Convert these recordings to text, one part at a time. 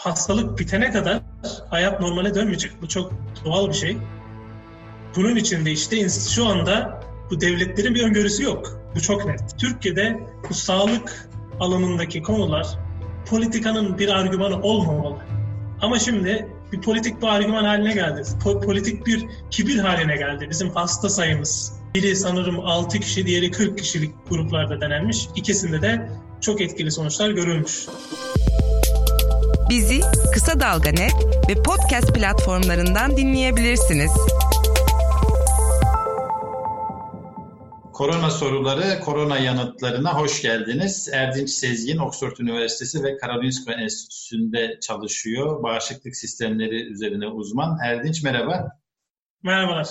hastalık bitene kadar hayat normale dönmeyecek. Bu çok doğal bir şey. Bunun için de işte şu anda bu devletlerin bir öngörüsü yok. Bu çok net. Türkiye'de bu sağlık alanındaki konular politikanın bir argümanı olmamalı. Ama şimdi bir politik bir argüman haline geldi. Po- politik bir kibir haline geldi. Bizim hasta sayımız. Biri sanırım 6 kişi, diğeri 40 kişilik gruplarda denenmiş. İkisinde de çok etkili sonuçlar görülmüş. Bizi Kısa Dalga Net ve podcast platformlarından dinleyebilirsiniz. Korona soruları, korona yanıtlarına hoş geldiniz. Erdinç Sezgin, Oxford Üniversitesi ve Karolinska Enstitüsü'nde çalışıyor. Bağışıklık sistemleri üzerine uzman. Erdinç merhaba. Merhabalar.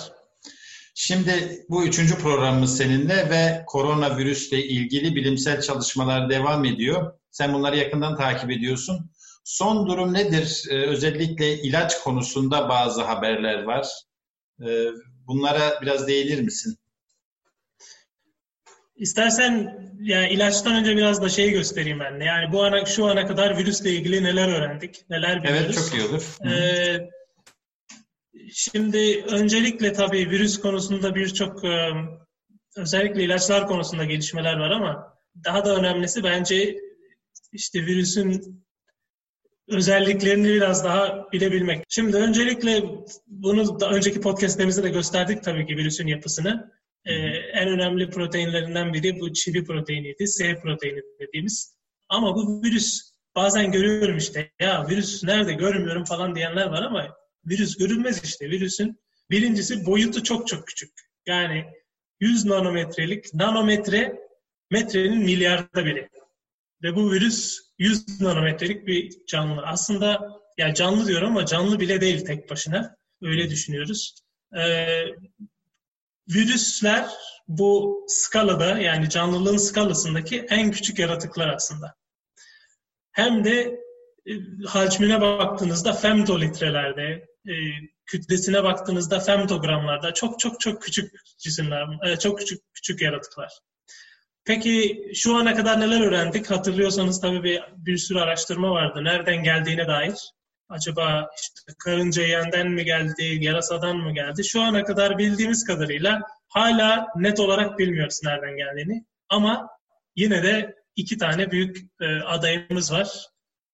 Şimdi bu üçüncü programımız seninle ve koronavirüsle ilgili bilimsel çalışmalar devam ediyor. Sen bunları yakından takip ediyorsun. Son durum nedir? Ee, özellikle ilaç konusunda bazı haberler var. Ee, bunlara biraz değinir misin? İstersen yani ilaçtan önce biraz da şeyi göstereyim ben de. Yani bu ana şu ana kadar virüsle ilgili neler öğrendik, neler biliyoruz. Evet çok iyi olur. Ee, şimdi öncelikle tabii virüs konusunda birçok e, özellikle ilaçlar konusunda gelişmeler var ama daha da önemlisi bence işte virüsün özelliklerini biraz daha bilebilmek. Şimdi öncelikle bunu da önceki podcastlerimizde de gösterdik tabii ki virüsün yapısını. Ee, en önemli proteinlerinden biri bu çivi proteiniydi, S proteini dediğimiz. Ama bu virüs bazen görüyorum işte ya virüs nerede görmüyorum falan diyenler var ama virüs görülmez işte. Virüsün birincisi boyutu çok çok küçük. Yani 100 nanometrelik nanometre metrenin milyarda biri. Ve bu virüs 100 nanometrelik bir canlı. Aslında yani canlı diyorum ama canlı bile değil tek başına. Öyle düşünüyoruz. Ee, virüsler bu skalada yani canlılığın skalasındaki en küçük yaratıklar aslında. Hem de e, hacmine baktığınızda femtolitrelerde, e, kütlesine baktığınızda femtogramlarda çok çok çok küçük cisimler, e, çok küçük küçük yaratıklar. Peki şu ana kadar neler öğrendik? Hatırlıyorsanız tabii bir, bir sürü araştırma vardı. Nereden geldiğine dair. Acaba işte karınca yenden mi geldi, yarasadan mı geldi? Şu ana kadar bildiğimiz kadarıyla hala net olarak bilmiyoruz nereden geldiğini. Ama yine de iki tane büyük e, adayımız var.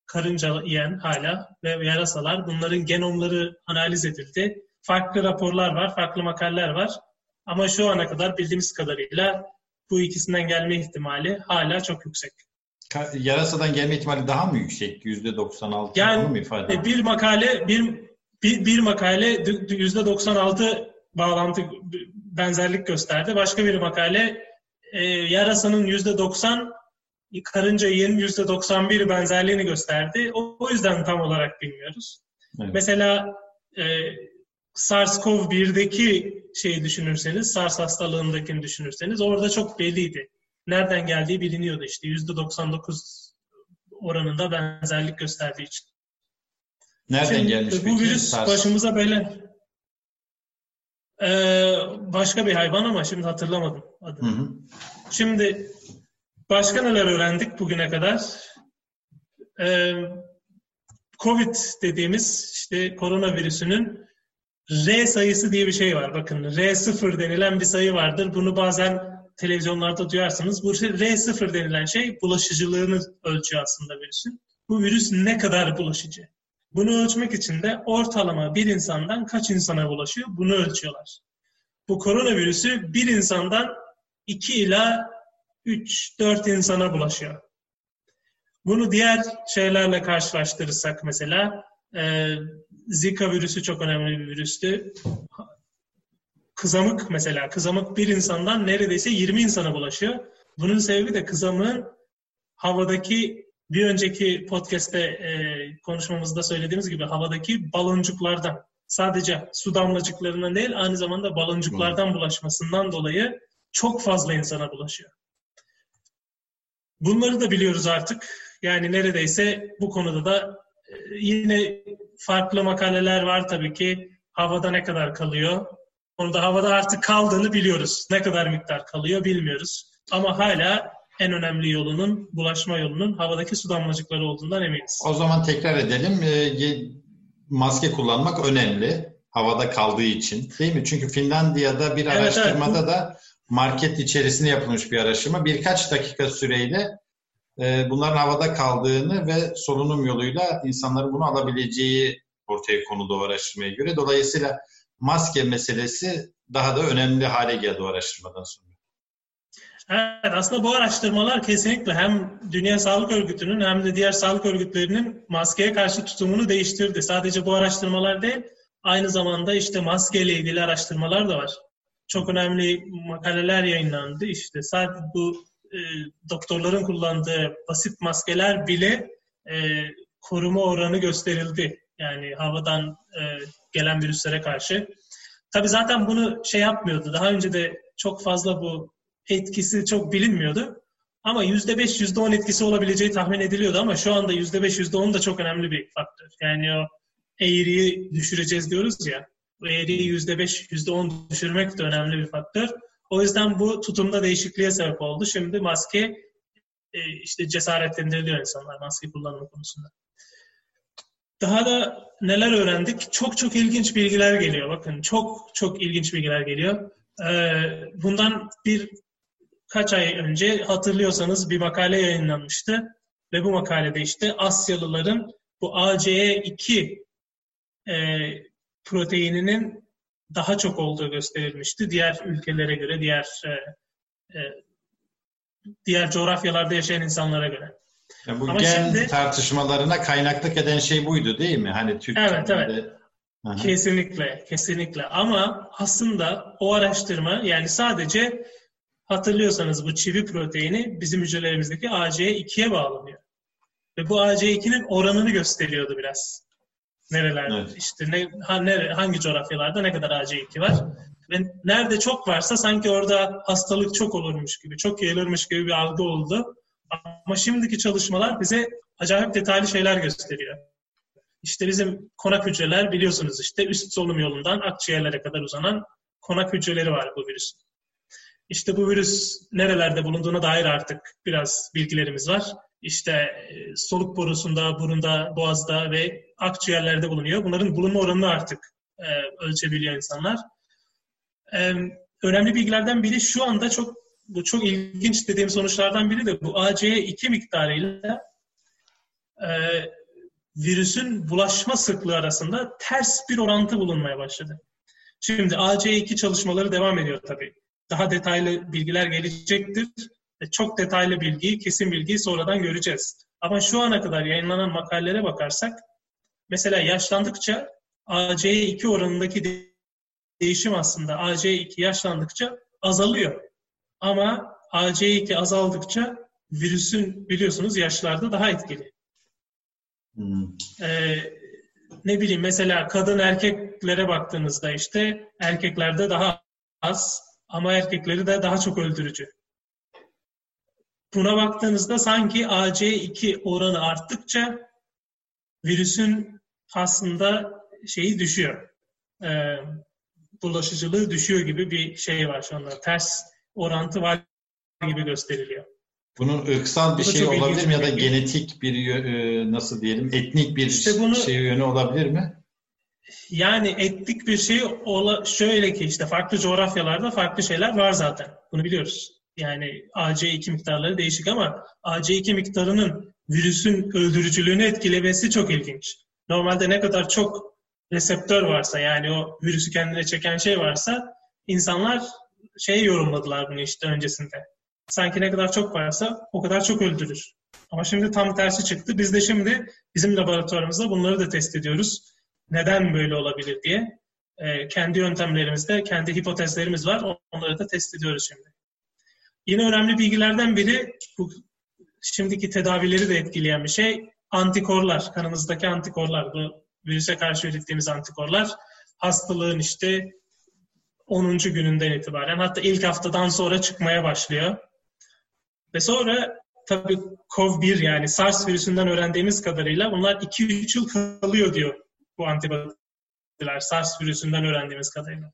Karınca yiyen hala ve yarasalar. Bunların genomları analiz edildi. Farklı raporlar var, farklı makaleler var. Ama şu ana kadar bildiğimiz kadarıyla bu ikisinden gelme ihtimali hala çok yüksek. Yarasadan gelme ihtimali daha mı yüksek? Yüzde 96 yani, mu ifade? E, bir makale bir, bir, bir makale yüzde 96 bağlantı benzerlik gösterdi. Başka bir makale e, yarasanın yüzde 90 karınca yiyenin yüzde 91 benzerliğini gösterdi. O, o yüzden tam olarak bilmiyoruz. Evet. Mesela e, SARS-CoV-1'deki şeyi düşünürseniz, SARS hastalığındakini düşünürseniz orada çok belliydi. Nereden geldiği biliniyordu işte. %99 oranında benzerlik gösterdiği için. Nereden Şimdi, gelmiş bu peki? virüs SARS. başımıza böyle ee, başka bir hayvan ama şimdi hatırlamadım adını. Hı hı. Şimdi başka neler öğrendik bugüne kadar? Ee, Covid dediğimiz işte koronavirüsünün R sayısı diye bir şey var. Bakın R0 denilen bir sayı vardır. Bunu bazen televizyonlarda duyarsınız. Bu R0 denilen şey bulaşıcılığını ölçüyor aslında virüsün. Bu virüs ne kadar bulaşıcı? Bunu ölçmek için de ortalama bir insandan kaç insana bulaşıyor bunu ölçüyorlar. Bu koronavirüsü bir insandan 2 ila 3-4 insana bulaşıyor. Bunu diğer şeylerle karşılaştırırsak mesela Zika virüsü çok önemli bir virüstü. Kızamık mesela. Kızamık bir insandan neredeyse 20 insana bulaşıyor. Bunun sebebi de kızamığın havadaki bir önceki podcast'te e, konuşmamızda söylediğimiz gibi havadaki baloncuklardan sadece su damlacıklarından değil aynı zamanda baloncuklardan bulaşmasından dolayı çok fazla insana bulaşıyor. Bunları da biliyoruz artık. Yani neredeyse bu konuda da yine farklı makaleler var tabii ki. Havada ne kadar kalıyor? Onu da havada artık kaldığını biliyoruz. Ne kadar miktar kalıyor bilmiyoruz. Ama hala en önemli yolunun, bulaşma yolunun havadaki su damlacıkları olduğundan eminiz. O zaman tekrar edelim. Ee, maske kullanmak önemli. Havada kaldığı için. Değil mi? Çünkü Finlandiya'da bir evet, araştırmada evet. da market içerisinde yapılmış bir araştırma. Birkaç dakika süreyle e, bunların havada kaldığını ve solunum yoluyla insanların bunu alabileceği ortaya konuldu o araştırmaya göre. Dolayısıyla maske meselesi daha da önemli hale geldi o araştırmadan sonra. Evet aslında bu araştırmalar kesinlikle hem Dünya Sağlık Örgütü'nün hem de diğer sağlık örgütlerinin maskeye karşı tutumunu değiştirdi. Sadece bu araştırmalar değil, aynı zamanda işte maskeyle ilgili araştırmalar da var. Çok önemli makaleler yayınlandı. İşte sadece bu e, doktorların kullandığı basit maskeler bile e, koruma oranı gösterildi. Yani havadan e, gelen virüslere karşı. Tabii zaten bunu şey yapmıyordu. Daha önce de çok fazla bu etkisi çok bilinmiyordu. Ama %5, %10 etkisi olabileceği tahmin ediliyordu ama şu anda %5, %10 da çok önemli bir faktör. Yani o eğriyi düşüreceğiz diyoruz ya. Eğriyi %5, %10 düşürmek de önemli bir faktör. O yüzden bu tutumda değişikliğe sebep oldu. Şimdi maske e, işte cesaretlendiriliyor insanlar maske kullanma konusunda. Daha da neler öğrendik? Çok çok ilginç bilgiler geliyor. Bakın çok çok ilginç bilgiler geliyor. Ee, bundan bir kaç ay önce hatırlıyorsanız bir makale yayınlanmıştı. Ve bu makalede işte Asyalıların bu ACE2 e, proteininin daha çok olduğu gösterilmişti. Diğer ülkelere göre, diğer e, e, diğer coğrafyalarda yaşayan insanlara göre. Yani bu Ama gen şimdi, tartışmalarına kaynaklık eden şey buydu değil mi? Hani Türkiye'de... Evet, evet. Aha. Kesinlikle, kesinlikle. Ama aslında o araştırma yani sadece hatırlıyorsanız bu çivi proteini bizim hücrelerimizdeki AC2'ye bağlanıyor. Ve bu AC2'nin oranını gösteriyordu biraz. Nerelerde, evet. işte ne, ha, nere, hangi coğrafyalarda ne kadar AC2 var. Ve nerede çok varsa sanki orada hastalık çok olurmuş gibi, çok yayılırmış gibi bir algı oldu. Ama şimdiki çalışmalar bize acayip detaylı şeyler gösteriyor. İşte bizim konak hücreler biliyorsunuz işte üst solunum yolundan akciğerlere kadar uzanan konak hücreleri var bu virüsün. İşte bu virüs nerelerde bulunduğuna dair artık biraz bilgilerimiz var. İşte e, soluk borusunda, burunda, boğazda ve akciğerlerde bulunuyor. Bunların bulunma oranını artık e, ölçebiliyor insanlar. E, önemli bilgilerden biri şu anda çok bu çok ilginç dediğim sonuçlardan biri de bu AC2 miktarıyla e, virüsün bulaşma sıklığı arasında ters bir orantı bulunmaya başladı. Şimdi AC2 çalışmaları devam ediyor tabii daha detaylı bilgiler gelecektir. Çok detaylı bilgiyi, kesin bilgiyi sonradan göreceğiz. Ama şu ana kadar yayınlanan makalelere bakarsak, mesela yaşlandıkça AC2 oranındaki değişim aslında AC2 yaşlandıkça azalıyor. Ama AC2 azaldıkça virüsün biliyorsunuz yaşlarda daha etkili. Hmm. Ee, ne bileyim mesela kadın erkeklere baktığınızda işte erkeklerde daha az, ama erkekleri de daha çok öldürücü. Buna baktığınızda sanki AC2 oranı arttıkça virüsün aslında şeyi düşüyor. E, bulaşıcılığı düşüyor gibi bir şey var şu anda. Ters orantı var gibi gösteriliyor. Bunun ırksal bir şey olabilir mi ya da genetik bir e, nasıl diyelim etnik bir işte bunu, şey yönü olabilir mi? Yani etnik bir şey ola, şöyle ki işte farklı coğrafyalarda farklı şeyler var zaten. Bunu biliyoruz. Yani AC2 miktarları değişik ama AC2 miktarının virüsün öldürücülüğünü etkilemesi çok ilginç. Normalde ne kadar çok reseptör varsa yani o virüsü kendine çeken şey varsa insanlar şey yorumladılar bunu işte öncesinde. Sanki ne kadar çok varsa o kadar çok öldürür. Ama şimdi tam tersi çıktı. Biz de şimdi bizim laboratuvarımızda bunları da test ediyoruz neden böyle olabilir diye e, kendi yöntemlerimizde, kendi hipotezlerimiz var. Onları da test ediyoruz şimdi. Yine önemli bilgilerden biri bu şimdiki tedavileri de etkileyen bir şey antikorlar, kanımızdaki antikorlar. Bu virüse karşı ürettiğimiz antikorlar hastalığın işte 10. gününden itibaren hatta ilk haftadan sonra çıkmaya başlıyor. Ve sonra tabii COVID-1 yani SARS virüsünden öğrendiğimiz kadarıyla bunlar 2-3 yıl kalıyor diyor bu antibodiler SARS virüsünden öğrendiğimiz kadarıyla.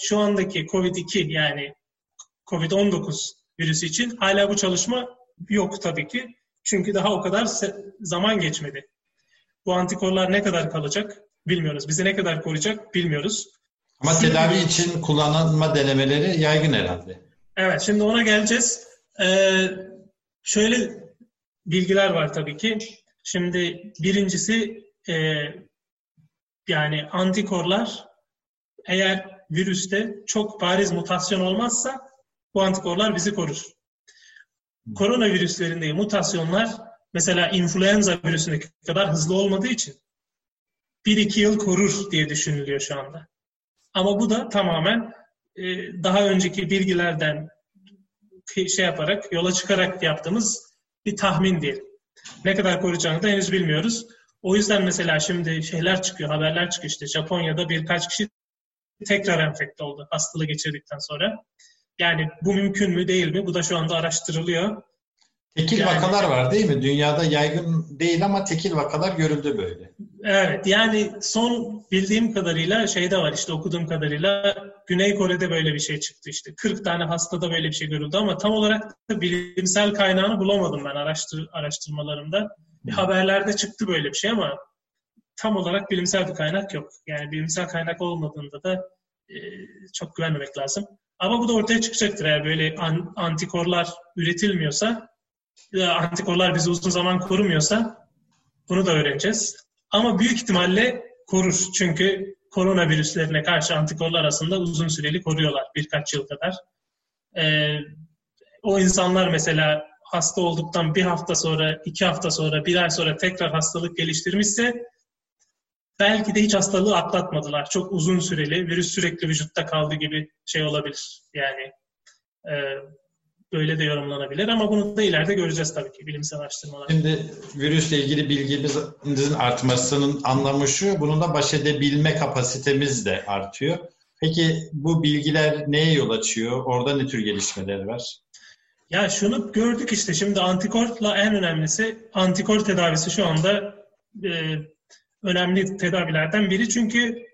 Şu andaki COVID-2 yani COVID-19 virüsü için. Hala bu çalışma yok tabii ki. Çünkü daha o kadar zaman geçmedi. Bu antikorlar ne kadar kalacak bilmiyoruz. Bizi ne kadar koruyacak bilmiyoruz. Ama şimdi, tedavi için kullanılma denemeleri yaygın herhalde. Evet, şimdi ona geleceğiz. Ee, şöyle bilgiler var tabii ki. Şimdi birincisi e, yani antikorlar eğer virüste çok bariz mutasyon olmazsa bu antikorlar bizi korur. Koronavirüslerinde mutasyonlar mesela influenza virüsündeki kadar hızlı olmadığı için 1-2 yıl korur diye düşünülüyor şu anda. Ama bu da tamamen e, daha önceki bilgilerden şey yaparak, yola çıkarak yaptığımız bir tahmin diyelim. Ne kadar koruyacağını da henüz bilmiyoruz. O yüzden mesela şimdi şeyler çıkıyor, haberler çıkıyor işte Japonya'da birkaç kişi tekrar enfekte oldu hastalığı geçirdikten sonra. Yani bu mümkün mü değil mi? Bu da şu anda araştırılıyor. Tekil yani, vakalar var değil mi? Dünyada yaygın değil ama tekil vakalar görüldü böyle. Evet yani son bildiğim kadarıyla şeyde var işte okuduğum kadarıyla Güney Kore'de böyle bir şey çıktı işte. 40 tane hastada böyle bir şey görüldü ama tam olarak da bilimsel kaynağını bulamadım ben araştır, araştırmalarımda. Bir haberlerde çıktı böyle bir şey ama tam olarak bilimsel bir kaynak yok. Yani bilimsel kaynak olmadığında da e, çok güvenmemek lazım. Ama bu da ortaya çıkacaktır eğer böyle an, antikorlar üretilmiyorsa, antikorlar bizi uzun zaman korumuyorsa bunu da öğreneceğiz. Ama büyük ihtimalle korur. Çünkü koronavirüslerine karşı antikorlar arasında uzun süreli koruyorlar birkaç yıl kadar. Ee, o insanlar mesela hasta olduktan bir hafta sonra, iki hafta sonra, bir ay sonra tekrar hastalık geliştirmişse belki de hiç hastalığı atlatmadılar. Çok uzun süreli, virüs sürekli vücutta kaldı gibi şey olabilir. Yani e, böyle de yorumlanabilir ama bunu da ileride göreceğiz tabii ki bilimsel araştırmalar. Şimdi virüsle ilgili bilgimizin artmasının anlamı şu, bununla baş edebilme kapasitemiz de artıyor. Peki bu bilgiler neye yol açıyor? Orada ne tür gelişmeler var? Ya şunu gördük işte şimdi antikorla en önemlisi antikor tedavisi şu anda e, önemli tedavilerden biri. Çünkü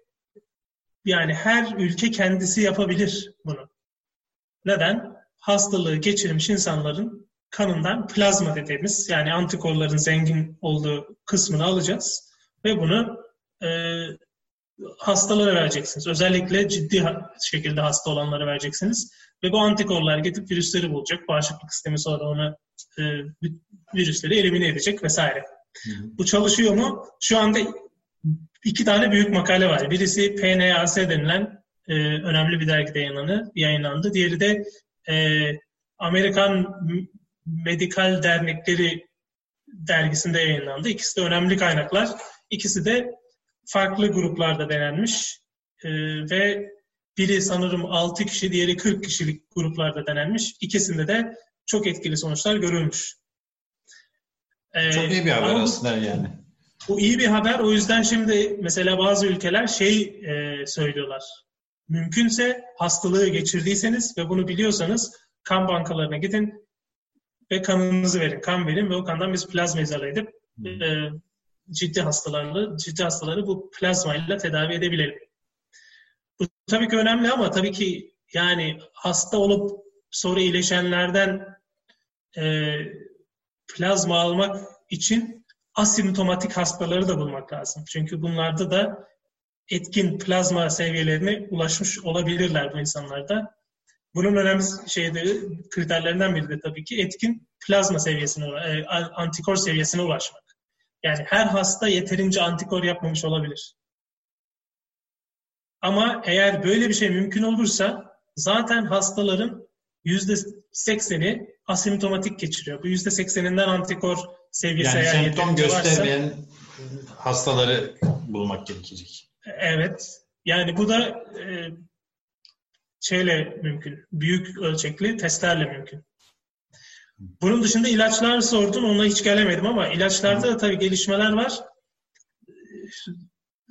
yani her ülke kendisi yapabilir bunu. Neden? Hastalığı geçirmiş insanların kanından plazma dediğimiz yani antikorların zengin olduğu kısmını alacağız ve bunu e, hastalara vereceksiniz. Özellikle ciddi şekilde hasta olanlara vereceksiniz. Ve bu antikorlar gidip virüsleri bulacak. Bağışıklık sistemi sonra onu e, virüsleri elimine edecek vesaire. Bu çalışıyor mu? Şu anda iki tane büyük makale var. Birisi PNAS denilen e, önemli bir dergide yayınlandı. yayınlandı. Diğeri de e, Amerikan Medikal Dernekleri dergisinde yayınlandı. İkisi de önemli kaynaklar. İkisi de farklı gruplarda denenmiş e, ve biri sanırım 6 kişi, diğeri 40 kişilik gruplarda denenmiş. İkisinde de çok etkili sonuçlar görülmüş. Çok iyi bir haber aslında yani. Bu iyi bir haber. O yüzden şimdi mesela bazı ülkeler şey e, söylüyorlar. Mümkünse hastalığı geçirdiyseniz ve bunu biliyorsanız kan bankalarına gidin ve kanınızı verin. Kan verin ve o kandan biz plazma izale edip e, ciddi hastalarını, ciddi hastaları bu plazmayla tedavi edebilelim. Bu tabii ki önemli ama tabii ki yani hasta olup sonra iyileşenlerden e, plazma almak için asimptomatik hastaları da bulmak lazım. Çünkü bunlarda da etkin plazma seviyelerine ulaşmış olabilirler bu insanlarda. Bunun önemli şeyleri, kriterlerinden biri de tabii ki etkin plazma seviyesine, e, antikor seviyesine ulaşmak. Yani her hasta yeterince antikor yapmamış olabilir. Ama eğer böyle bir şey mümkün olursa zaten hastaların yüzde sekseni asimptomatik geçiriyor. Bu yüzde sekseninden antikor seviyesi yani eğer semptom göstermeyen varsa, hastaları bulmak gerekecek. Evet. Yani bu da e, şeyle mümkün. Büyük ölçekli testlerle mümkün. Bunun dışında ilaçlar sordun. Ona hiç gelemedim ama ilaçlarda da tabii gelişmeler var.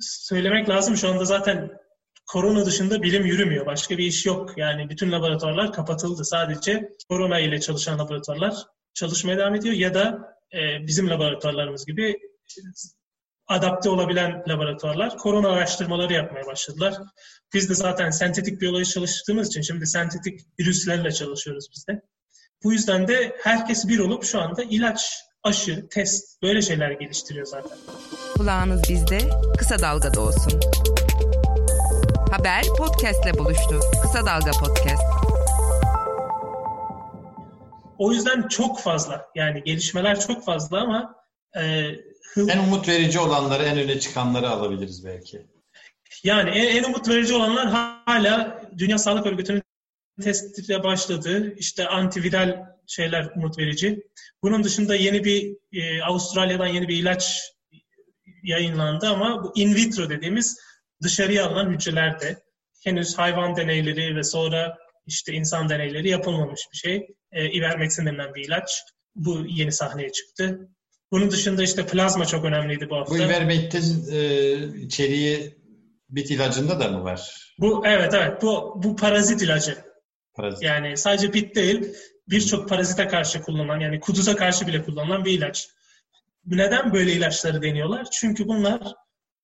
Söylemek lazım şu anda zaten korona dışında bilim yürümüyor. Başka bir iş yok. Yani bütün laboratuvarlar kapatıldı. Sadece korona ile çalışan laboratuvarlar çalışmaya devam ediyor ya da e, bizim laboratuvarlarımız gibi adapte olabilen laboratuvarlar korona araştırmaları yapmaya başladılar. Biz de zaten sentetik biyoloji çalıştığımız için şimdi sentetik virüslerle çalışıyoruz biz de. Bu yüzden de herkes bir olup şu anda ilaç, aşı, test böyle şeyler geliştiriyor zaten. Kulağınız bizde, kısa dalgada olsun. Haber podcastle buluştu. Kısa Dalga Podcast. O yüzden çok fazla yani gelişmeler çok fazla ama e, hız... En umut verici olanları, en öne çıkanları alabiliriz belki. Yani en, en umut verici olanlar hala Dünya Sağlık Örgütü'nün testiyle başladığı işte antiviral şeyler umut verici. Bunun dışında yeni bir e, Avustralya'dan yeni bir ilaç yayınlandı ama bu in vitro dediğimiz dışarıya alınan hücrelerde henüz hayvan deneyleri ve sonra işte insan deneyleri yapılmamış bir şey. E, Ivermectin denilen bir ilaç. Bu yeni sahneye çıktı. Bunun dışında işte plazma çok önemliydi bu hafta. Bu Ivermectin e, içeriği bit ilacında da mı var? Bu evet evet bu bu parazit ilacı. Parazit. Yani sadece bit değil birçok parazite karşı kullanılan yani kuduza karşı bile kullanılan bir ilaç. Neden böyle ilaçları deniyorlar? Çünkü bunlar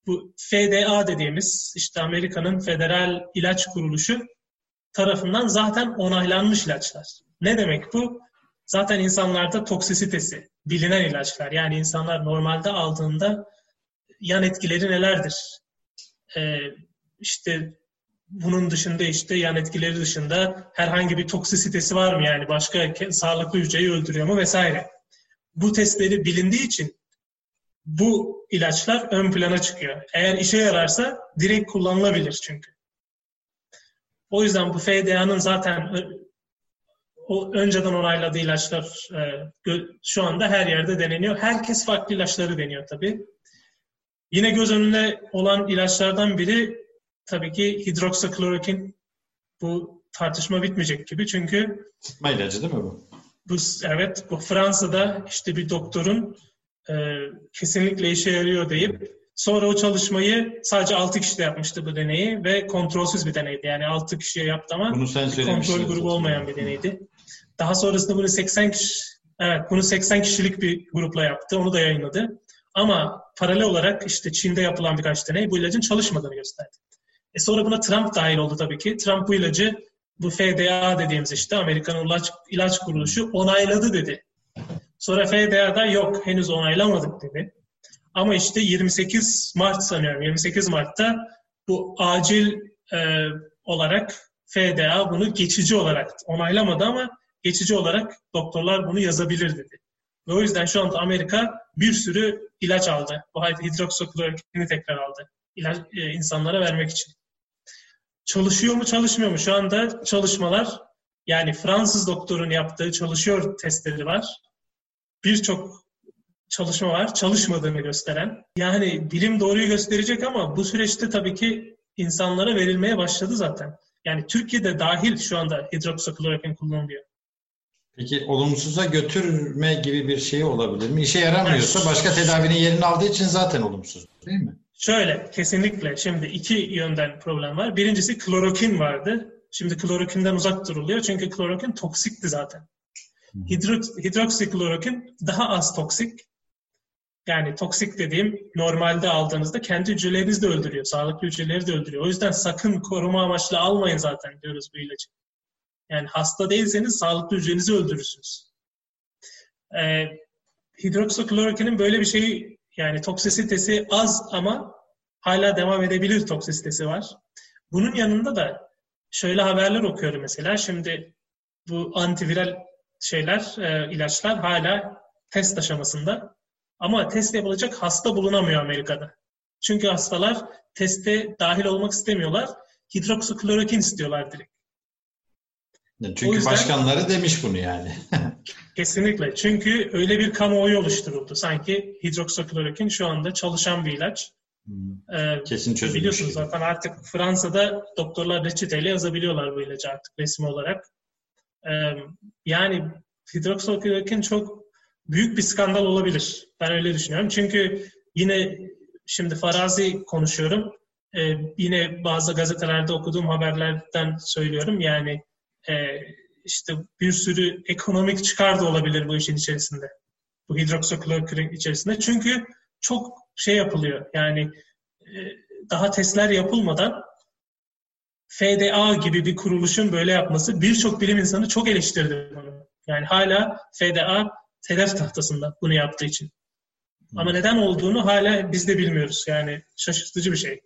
bu FDA dediğimiz işte Amerika'nın federal ilaç kuruluşu tarafından zaten onaylanmış ilaçlar. Ne demek bu? Zaten insanlarda toksisitesi, bilinen ilaçlar. Yani insanlar normalde aldığında yan etkileri nelerdir? Ee, işte bunun dışında işte yan etkileri dışında herhangi bir toksisitesi var mı yani başka sağlıklı hücreyi öldürüyor mu vesaire. Bu testleri bilindiği için bu ilaçlar ön plana çıkıyor. Eğer işe yararsa direkt kullanılabilir çünkü. O yüzden bu FDA'nın zaten o önceden onayladığı ilaçlar e, şu anda her yerde deneniyor. Herkes farklı ilaçları deniyor tabii. Yine göz önünde olan ilaçlardan biri tabii ki hidroksiklorokin. Bu tartışma bitmeyecek gibi çünkü sıtma ilacı değil mi bu? Bu evet bu Fransa'da işte bir doktorun e, kesinlikle işe yarıyor deyip sonra o çalışmayı sadece 6 kişide yapmıştı bu deneyi ve kontrolsüz bir deneydi. Yani 6 kişiye yaptı ama bunu sen kontrol grubu olmayan bir deneydi. Daha sonrasında bunu 80 kişi evet bunu 80 kişilik bir grupla yaptı. Onu da yayınladı. Ama paralel olarak işte Çin'de yapılan birkaç deney bu ilacın çalışmadığını gösterdi. E sonra buna Trump dahil oldu tabii ki. Trump bu ilacı bu FDA dediğimiz işte Amerikan ilaç, ilaç kuruluşu onayladı dedi. Sonra FDA'da yok henüz onaylamadık dedi. Ama işte 28 Mart sanıyorum 28 Mart'ta bu acil e, olarak FDA bunu geçici olarak onaylamadı ama geçici olarak doktorlar bunu yazabilir dedi. Ve o yüzden şu anda Amerika bir sürü ilaç aldı. Bu hidroksiklorokini tekrar aldı. İlaç, e, insanlara vermek için. Çalışıyor mu çalışmıyor mu? Şu anda çalışmalar yani Fransız doktorun yaptığı çalışıyor testleri var. Birçok çalışma var çalışmadığını gösteren. Yani bilim doğruyu gösterecek ama bu süreçte tabii ki insanlara verilmeye başladı zaten. Yani Türkiye'de dahil şu anda hidroksiklorokin kullanılıyor. Peki olumsuza götürme gibi bir şey olabilir mi? İşe yaramıyorsa başka tedavinin yerini aldığı için zaten olumsuz değil mi? Şöyle kesinlikle şimdi iki yönden problem var. Birincisi klorokin vardı. Şimdi klorokinden uzak duruluyor çünkü klorokin toksikti zaten. Hidro, hidroksiklorokin daha az toksik. Yani toksik dediğim normalde aldığınızda kendi hücrelerinizi de öldürüyor. Sağlıklı hücreleri de öldürüyor. O yüzden sakın koruma amaçlı almayın zaten diyoruz bu ilacı. Yani hasta değilseniz sağlıklı hücrenizi öldürürsünüz. Ee, hidroksiklorokinin böyle bir şeyi yani toksisitesi az ama hala devam edebilir toksisitesi var. Bunun yanında da şöyle haberler okuyorum mesela. Şimdi bu antiviral şeyler, e, ilaçlar hala test aşamasında. Ama test yapılacak hasta bulunamıyor Amerika'da. Çünkü hastalar teste dahil olmak istemiyorlar. Hidroksiklorokin istiyorlar direkt. Çünkü yüzden, başkanları demiş bunu yani. kesinlikle. Çünkü öyle bir kamuoyu oluşturuldu. Sanki hidroksiklorokin şu anda çalışan bir ilaç. Hmm. Ee, Kesin çözülmüş. Biliyorsunuz zaten artık Fransa'da doktorlar reçeteyle yazabiliyorlar bu ilacı artık resmi olarak. Yani hidroksiklorokin çok büyük bir skandal olabilir. Ben öyle düşünüyorum. Çünkü yine şimdi farazi konuşuyorum. Ee, yine bazı gazetelerde okuduğum haberlerden söylüyorum. Yani e, işte bir sürü ekonomik çıkar da olabilir bu işin içerisinde. Bu hidroksiklorokin içerisinde. Çünkü çok şey yapılıyor. Yani e, daha testler yapılmadan FDA gibi bir kuruluşun böyle yapması birçok bilim insanı çok eleştirdi bunu. Yani hala FDA hedef tahtasında bunu yaptığı için. Ama neden olduğunu hala biz de bilmiyoruz. Yani şaşırtıcı bir şey.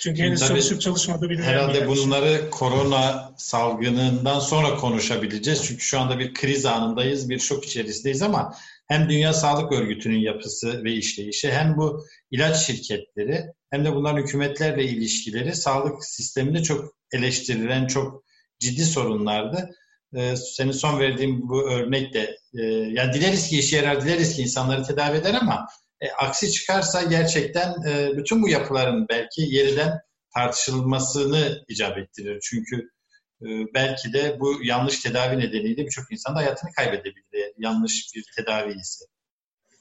Çünkü henüz Tabii, çalışıp çalışmadığı bilmiyorum. Herhalde yani. bunları korona salgınından sonra konuşabileceğiz. Çünkü şu anda bir kriz anındayız, bir şok içerisindeyiz ama hem Dünya Sağlık Örgütü'nün yapısı ve işleyişi hem bu ilaç şirketleri hem de bunların hükümetlerle ilişkileri sağlık sisteminde çok eleştirilen, çok ciddi sorunlardı. Ee, senin son verdiğin bu örnek de e, yani dileriz ki işe yarar, dileriz ki insanları tedavi eder ama e, aksi çıkarsa gerçekten e, bütün bu yapıların belki yeniden tartışılmasını icap ettirir. Çünkü e, belki de bu yanlış tedavi nedeniyle birçok insan da hayatını kaybedebilir. Yanlış bir tedavi ise.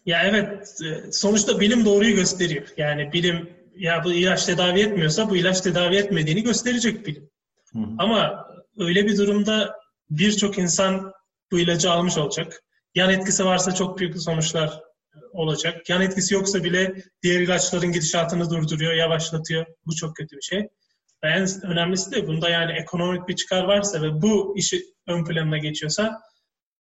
Ya evet, e, sonuçta bilim doğruyu gösteriyor. Yani bilim ya bu ilaç tedavi etmiyorsa bu ilaç tedavi etmediğini gösterecek bilim. Hı hı. Ama öyle bir durumda birçok insan bu ilacı almış olacak. Yan etkisi varsa çok büyük sonuçlar olacak. Yan etkisi yoksa bile diğer ilaçların gidişatını durduruyor, yavaşlatıyor. Bu çok kötü bir şey. Ve en önemlisi de bunda yani ekonomik bir çıkar varsa ve bu işi ön planına geçiyorsa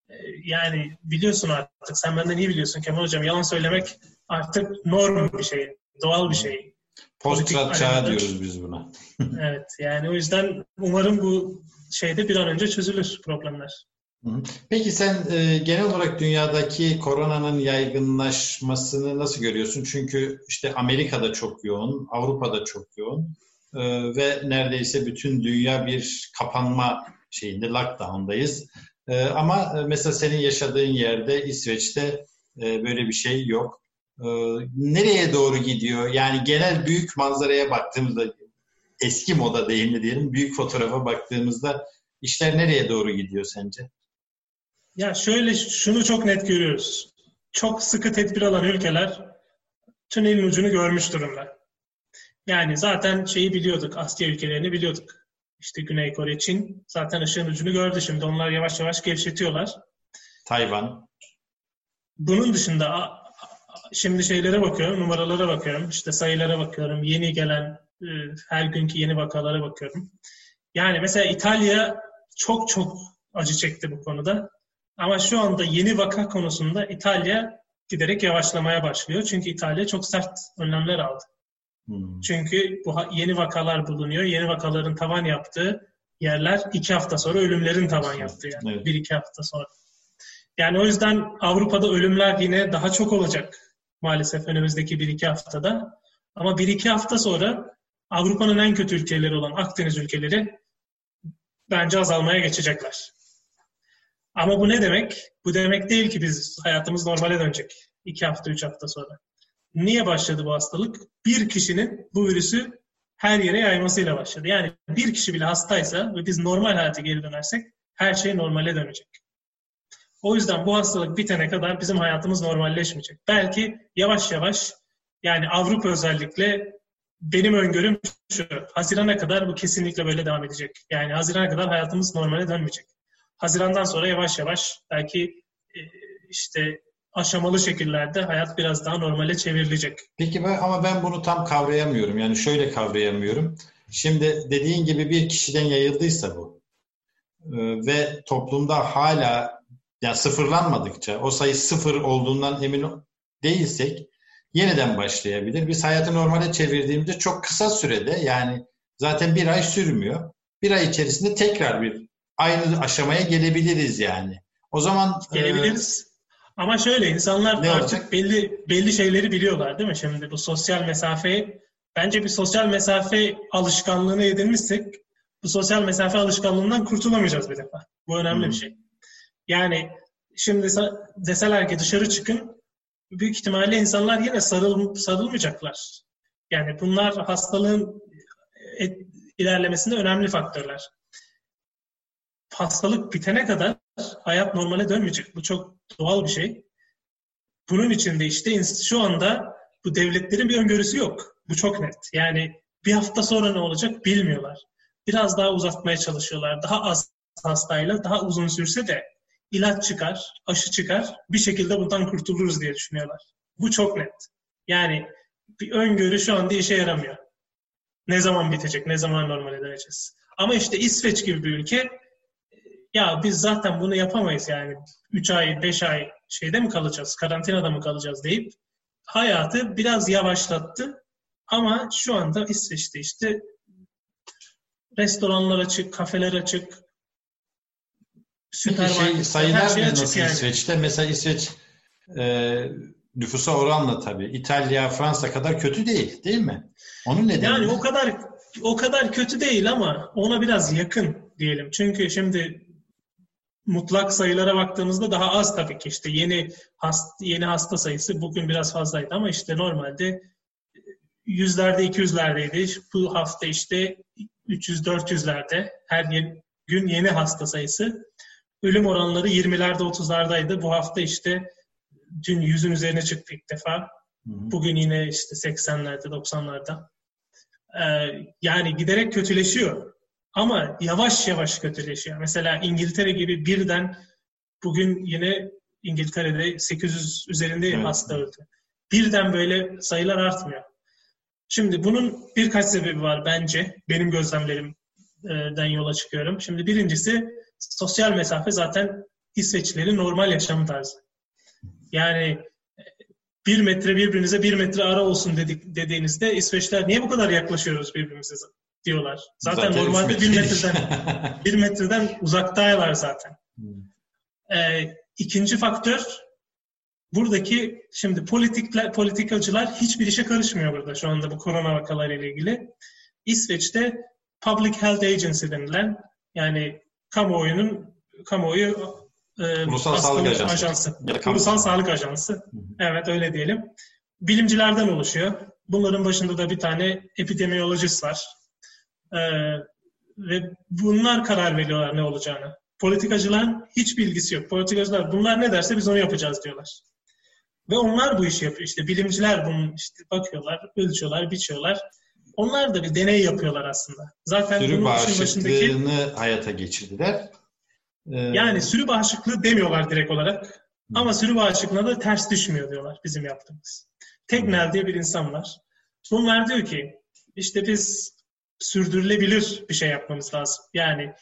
e, yani biliyorsun artık sen benden iyi biliyorsun Kemal Hocam yalan söylemek artık norm bir şey, doğal bir şey. Post çağı diyoruz biz buna. evet yani o yüzden umarım bu şeyde bir an önce çözülür problemler. Peki sen e, genel olarak dünyadaki koronanın yaygınlaşmasını nasıl görüyorsun? Çünkü işte Amerika'da çok yoğun, Avrupa'da çok yoğun e, ve neredeyse bütün dünya bir kapanma şeyinde, lockdown'dayız. E, ama e, mesela senin yaşadığın yerde İsveç'te e, böyle bir şey yok. E, nereye doğru gidiyor? Yani genel büyük manzaraya baktığımızda, eski moda değil mi diyelim, büyük fotoğrafa baktığımızda işler nereye doğru gidiyor sence? Ya şöyle şunu çok net görüyoruz. Çok sıkı tedbir alan ülkeler tünelin ucunu görmüş durumda. Yani zaten şeyi biliyorduk, Asya ülkelerini biliyorduk. İşte Güney Kore, Çin zaten ışığın ucunu gördü şimdi. Onlar yavaş yavaş gevşetiyorlar. Tayvan. Bunun dışında şimdi şeylere bakıyorum, numaralara bakıyorum, işte sayılara bakıyorum, yeni gelen e, her günkü yeni vakalara bakıyorum. Yani mesela İtalya çok çok acı çekti bu konuda. Ama şu anda yeni vaka konusunda İtalya giderek yavaşlamaya başlıyor. Çünkü İtalya çok sert önlemler aldı. Hmm. Çünkü bu yeni vakalar bulunuyor. Yeni vakaların tavan yaptığı yerler iki hafta sonra ölümlerin tavan yaptığı yani. Evet. Bir iki hafta sonra. Yani o yüzden Avrupa'da ölümler yine daha çok olacak maalesef önümüzdeki bir iki haftada. Ama bir iki hafta sonra Avrupa'nın en kötü ülkeleri olan Akdeniz ülkeleri bence azalmaya geçecekler. Ama bu ne demek? Bu demek değil ki biz hayatımız normale dönecek. iki hafta, üç hafta sonra. Niye başladı bu hastalık? Bir kişinin bu virüsü her yere yaymasıyla başladı. Yani bir kişi bile hastaysa ve biz normal hayata geri dönersek her şey normale dönecek. O yüzden bu hastalık bitene kadar bizim hayatımız normalleşmeyecek. Belki yavaş yavaş yani Avrupa özellikle benim öngörüm şu. Hazirana kadar bu kesinlikle böyle devam edecek. Yani Hazirana kadar hayatımız normale dönmeyecek. Hazirandan sonra yavaş yavaş belki e, işte aşamalı şekillerde hayat biraz daha normale çevrilecek. Peki ben, ama ben bunu tam kavrayamıyorum. Yani şöyle kavrayamıyorum. Şimdi dediğin gibi bir kişiden yayıldıysa bu e, ve toplumda hala yani sıfırlanmadıkça o sayı sıfır olduğundan emin değilsek yeniden başlayabilir. Biz hayatı normale çevirdiğimizde çok kısa sürede yani zaten bir ay sürmüyor. Bir ay içerisinde tekrar bir aynı aşamaya gelebiliriz yani. O zaman e, gelebiliriz. E, Ama şöyle insanlar artık olacak? belli belli şeyleri biliyorlar değil mi? Şimdi bu sosyal mesafeyi bence bir sosyal mesafe alışkanlığını edinmişsek bu sosyal mesafe alışkanlığından kurtulamayacağız bir defa. Bu önemli hmm. bir şey. Yani şimdi deseler ki dışarı çıkın büyük ihtimalle insanlar yine sarıl, sarılmayacaklar. Yani bunlar hastalığın et, ilerlemesinde önemli faktörler hastalık bitene kadar hayat normale dönmeyecek. Bu çok doğal bir şey. Bunun için de işte şu anda bu devletlerin bir öngörüsü yok. Bu çok net. Yani bir hafta sonra ne olacak bilmiyorlar. Biraz daha uzatmaya çalışıyorlar. Daha az hastayla daha uzun sürse de ilaç çıkar, aşı çıkar, bir şekilde bundan kurtuluruz diye düşünüyorlar. Bu çok net. Yani bir öngörü şu anda işe yaramıyor. Ne zaman bitecek, ne zaman normale döneceğiz. Ama işte İsveç gibi bir ülke ya biz zaten bunu yapamayız yani 3 ay 5 ay şeyde mi kalacağız karantinada mı kalacağız deyip hayatı biraz yavaşlattı ama şu anda İsveç'te işte restoranlar açık, kafeler açık, süpermarketler, şey, sayılar açık nasıl yani. İsveç'te? Mesela İsveç e, nüfusa oranla tabii. İtalya, Fransa kadar kötü değil, değil mi? Onun nedeni Yani o kadar o kadar kötü değil ama ona biraz yakın diyelim. Çünkü şimdi mutlak sayılara baktığımızda daha az tabii ki işte yeni hasta, yeni hasta sayısı bugün biraz fazlaydı ama işte normalde yüzlerde 200'lerdeydi. Bu hafta işte 300-400'lerde her gün yeni hasta sayısı. Ölüm oranları 20'lerde 30'lardaydı. Bu hafta işte dün yüzün üzerine çıktı ilk defa. Bugün yine işte 80'lerde 90'larda. Ee, yani giderek kötüleşiyor. Ama yavaş yavaş kötüleşiyor. Mesela İngiltere gibi birden bugün yine İngiltere'de 800 üzerinde evet. hasta öldü. Birden böyle sayılar artmıyor. Şimdi bunun birkaç sebebi var bence. Benim gözlemlerimden yola çıkıyorum. Şimdi birincisi sosyal mesafe zaten İsveçlilerin normal yaşam tarzı. Yani e, bir metre birbirinize bir metre ara olsun dedik, dediğinizde İsveçler niye bu kadar yaklaşıyoruz birbirimize diyorlar. Zaten, zaten normalde bir metreden bir metreden uzaktaylar zaten. Hmm. Ee, ikinci faktör buradaki şimdi politikler, politikacılar hiçbir işe karışmıyor burada şu anda bu korona vakaları ile ilgili. İsveç'te Public Health Agency denilen yani kamuoyunun kamuoyu e, Ulusal Sağlık Ajansı. ajansı. Ulusal Sağlık Ajansı. Hı. Evet öyle diyelim. Bilimcilerden oluşuyor. Bunların başında da bir tane epidemiyolojist var. Ee, ve bunlar karar veriyorlar ne olacağını. Politikacıların hiç bilgisi yok. Politikacılar bunlar ne derse biz onu yapacağız diyorlar. Ve onlar bu işi yapıyor. İşte bilimciler bunun işte bakıyorlar, ölçüyorlar, biçiyorlar. Onlar da bir deney yapıyorlar aslında. Zaten Sürü başındaki hayata geçirdiler. Ee... Yani sürü bağışıklığı demiyorlar direkt olarak. Ama sürü bağışıklığına da ters düşmüyor diyorlar bizim yaptığımız. Teknel diye bir insan var. Bunlar diyor ki işte biz sürdürülebilir bir şey yapmamız lazım. Yani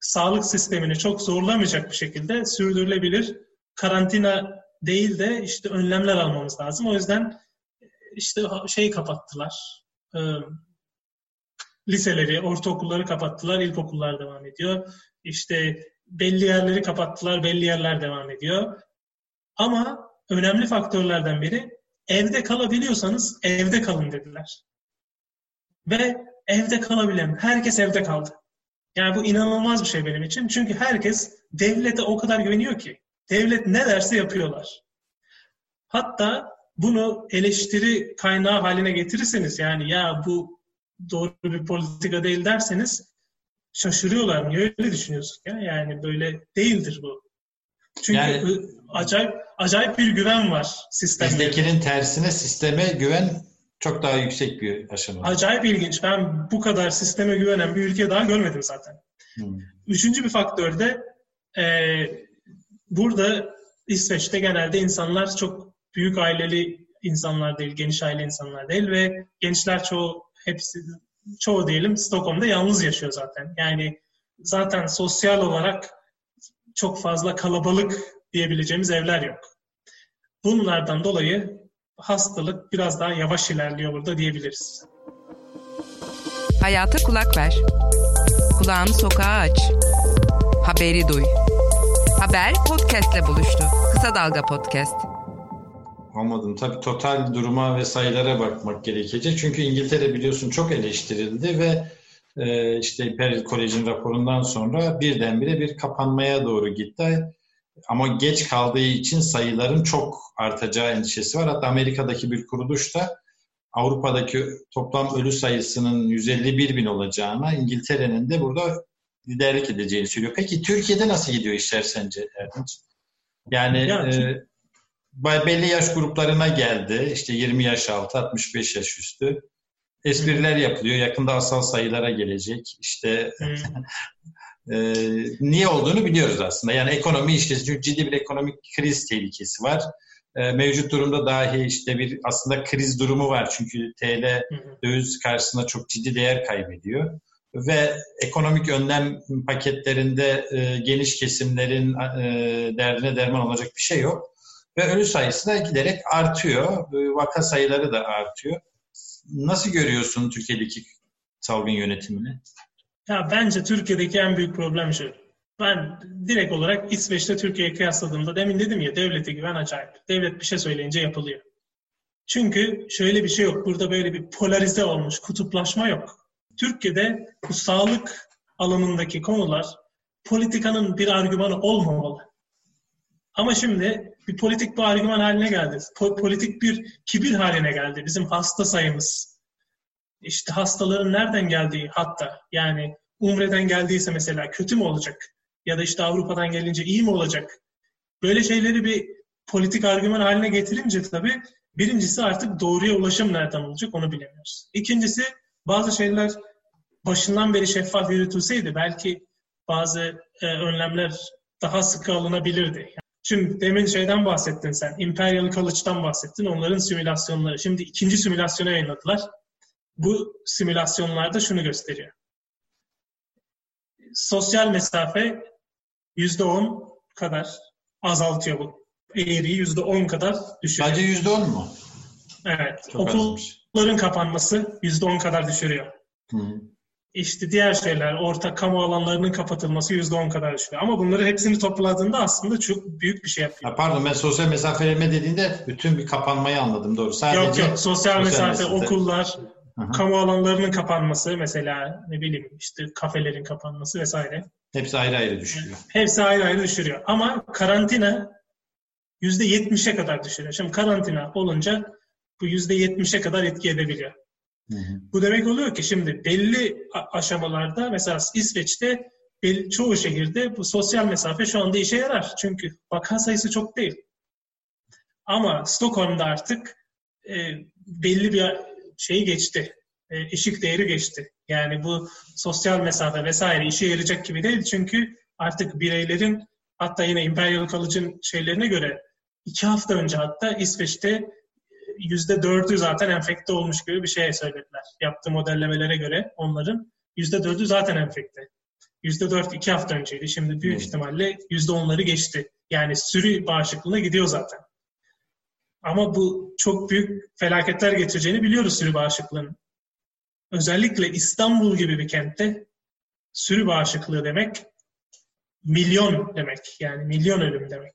sağlık sistemini çok zorlamayacak bir şekilde sürdürülebilir karantina değil de işte önlemler almamız lazım. O yüzden işte şeyi kapattılar. E, liseleri, ortaokulları kapattılar, ilkokullar devam ediyor. İşte belli yerleri kapattılar, belli yerler devam ediyor. Ama önemli faktörlerden biri evde kalabiliyorsanız evde kalın dediler. Ve evde kalabilen herkes evde kaldı. Yani bu inanılmaz bir şey benim için. Çünkü herkes devlete o kadar güveniyor ki. Devlet ne derse yapıyorlar. Hatta bunu eleştiri kaynağı haline getirirseniz yani ya bu doğru bir politika değil derseniz şaşırıyorlar. Niye öyle düşünüyorsun? Ya? Yani böyle değildir bu. Çünkü yani, acayip acayip bir güven var sistemde. Bizdekinin tersine sisteme güven çok daha yüksek bir aşama. Acayip ilginç. Ben bu kadar sisteme güvenen bir ülke daha görmedim zaten. Hmm. Üçüncü bir faktör de e, burada İsveç'te genelde insanlar çok büyük aileli insanlar değil, geniş aile insanlar değil ve gençler çoğu hepsi çoğu diyelim Stockholm'da yalnız yaşıyor zaten. Yani zaten sosyal olarak çok fazla kalabalık diyebileceğimiz evler yok. Bunlardan dolayı hastalık biraz daha yavaş ilerliyor burada diyebiliriz. Hayata kulak ver. Kulağını sokağa aç. Haberi duy. Haber podcastle buluştu. Kısa Dalga Podcast. Anladım. Tabii total duruma ve sayılara bakmak gerekecek. Çünkü İngiltere biliyorsun çok eleştirildi ve e, işte Imperial College'in raporundan sonra birdenbire bir kapanmaya doğru gitti. Ama geç kaldığı için sayıların çok artacağı endişesi var. Hatta Amerika'daki bir kuruluş da Avrupa'daki toplam ölü sayısının 151 bin olacağına, İngiltere'nin de burada liderlik edeceğini söylüyor. Peki Türkiye'de nasıl gidiyor işler sence Erdinç? Yani, yani e, belli yaş gruplarına geldi. İşte 20 yaş altı, 65 yaş üstü. Espriler yapılıyor. Yakında asal sayılara gelecek. İşte e, niye olduğunu biliyoruz aslında. Yani ekonomi işte çünkü ciddi bir ekonomik kriz tehlikesi var. E, mevcut durumda dahi işte bir aslında kriz durumu var. Çünkü TL döviz karşısında çok ciddi değer kaybediyor. ve ekonomik önlem paketlerinde e, geniş kesimlerin e, derdine derman olacak bir şey yok. Ve ölü sayısı da giderek artıyor. Vaka sayıları da artıyor. Nasıl görüyorsun Türkiye'deki salgın yönetimini? Ya bence Türkiye'deki en büyük problem şu. Ben direkt olarak İsveç'te Türkiye'ye kıyasladığımda demin dedim ya devlete güven acayip. Devlet bir şey söyleyince yapılıyor. Çünkü şöyle bir şey yok. Burada böyle bir polarize olmuş, kutuplaşma yok. Türkiye'de bu sağlık alanındaki konular politikanın bir argümanı olmamalı. Ama şimdi bir politik bir argüman haline geldi. Po- politik bir kibir haline geldi. Bizim hasta sayımız. İşte hastaların nereden geldiği hatta yani Umre'den geldiyse mesela kötü mü olacak? Ya da işte Avrupa'dan gelince iyi mi olacak? Böyle şeyleri bir politik argüman haline getirince tabii birincisi artık doğruya ulaşım nereden olacak onu bilemiyoruz. İkincisi bazı şeyler başından beri şeffaf yürütülseydi belki bazı e, önlemler daha sıkı alınabilirdi. Şimdi demin şeyden bahsettin sen. Imperial College'dan bahsettin. Onların simülasyonları. Şimdi ikinci simülasyonu yayınladılar. Bu simülasyonlarda şunu gösteriyor. Sosyal mesafe yüzde on kadar azaltıyor bu. Eğriyi yüzde on kadar düşürüyor. Sadece yüzde on mu? Evet. Çok Okulların azmış. kapanması yüzde on kadar düşürüyor. Hı. İşte diğer şeyler, orta kamu alanlarının kapatılması yüzde on kadar düşüyor. Ama bunları hepsini topladığında aslında çok büyük bir şey yapıyor. Ha, pardon ben sosyal mesafeleme dediğinde bütün bir kapanmayı anladım doğru. Sadece yok yok sosyal, sosyal mesafe, mesafe, okullar, Aha. kamu alanlarının kapanması mesela ne bileyim işte kafelerin kapanması vesaire. Hepsi ayrı ayrı düşürüyor. Hepsi ayrı ayrı düşürüyor. Ama karantina yüzde yetmişe kadar düşürüyor. Şimdi karantina olunca bu yüzde yetmişe kadar etki edebiliyor. Hı hı. Bu demek oluyor ki şimdi belli aşamalarda mesela İsveç'te çoğu şehirde bu sosyal mesafe şu anda işe yarar. Çünkü vaka sayısı çok değil. Ama Stockholm'da artık e, belli bir şeyi geçti. E, eşik değeri geçti. Yani bu sosyal mesafe vesaire işe yarayacak gibi değil. Çünkü artık bireylerin hatta yine Imperial College'ın şeylerine göre iki hafta önce hatta İsveç'te yüzde dördü zaten enfekte olmuş gibi bir şey söylediler. Yaptığı modellemelere göre onların yüzde dördü zaten enfekte. Yüzde dört iki hafta önceydi. Şimdi büyük hmm. ihtimalle yüzde onları geçti. Yani sürü bağışıklığına gidiyor zaten. Ama bu çok büyük felaketler getireceğini biliyoruz sürü bağışıklığının. Özellikle İstanbul gibi bir kentte sürü bağışıklığı demek milyon demek. Yani milyon ölüm demek.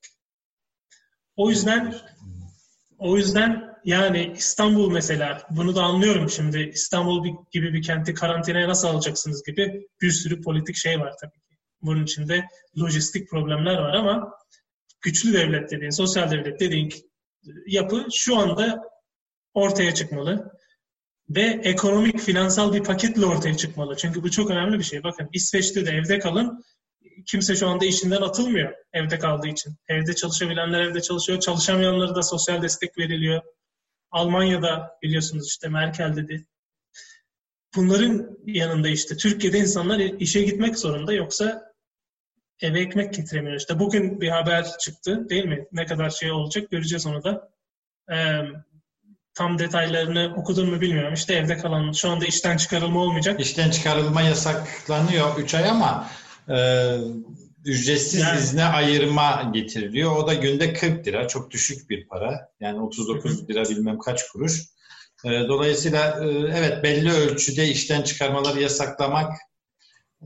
O yüzden o yüzden yani İstanbul mesela bunu da anlıyorum şimdi İstanbul gibi bir kenti karantinaya nasıl alacaksınız gibi bir sürü politik şey var tabii ki. Bunun içinde lojistik problemler var ama güçlü devlet dediğin, sosyal devlet dediğin yapı şu anda ortaya çıkmalı ve ekonomik, finansal bir paketle ortaya çıkmalı. Çünkü bu çok önemli bir şey. Bakın İsveç'te de evde kalın kimse şu anda işinden atılmıyor evde kaldığı için. Evde çalışabilenler evde çalışıyor. Çalışamayanlara da sosyal destek veriliyor. Almanya'da biliyorsunuz işte Merkel dedi. Bunların yanında işte Türkiye'de insanlar işe gitmek zorunda yoksa eve ekmek getiremiyor. İşte bugün bir haber çıktı değil mi? Ne kadar şey olacak göreceğiz onu da. Ee, tam detaylarını okudun mu bilmiyorum. İşte evde kalan şu anda işten çıkarılma olmayacak. İşten çıkarılma yasaklanıyor 3 ay ama e, ücretsiz yani. izne ayırma getiriliyor. O da günde 40 lira. Çok düşük bir para. Yani 39 lira bilmem kaç kuruş. E, dolayısıyla e, evet belli ölçüde işten çıkarmaları yasaklamak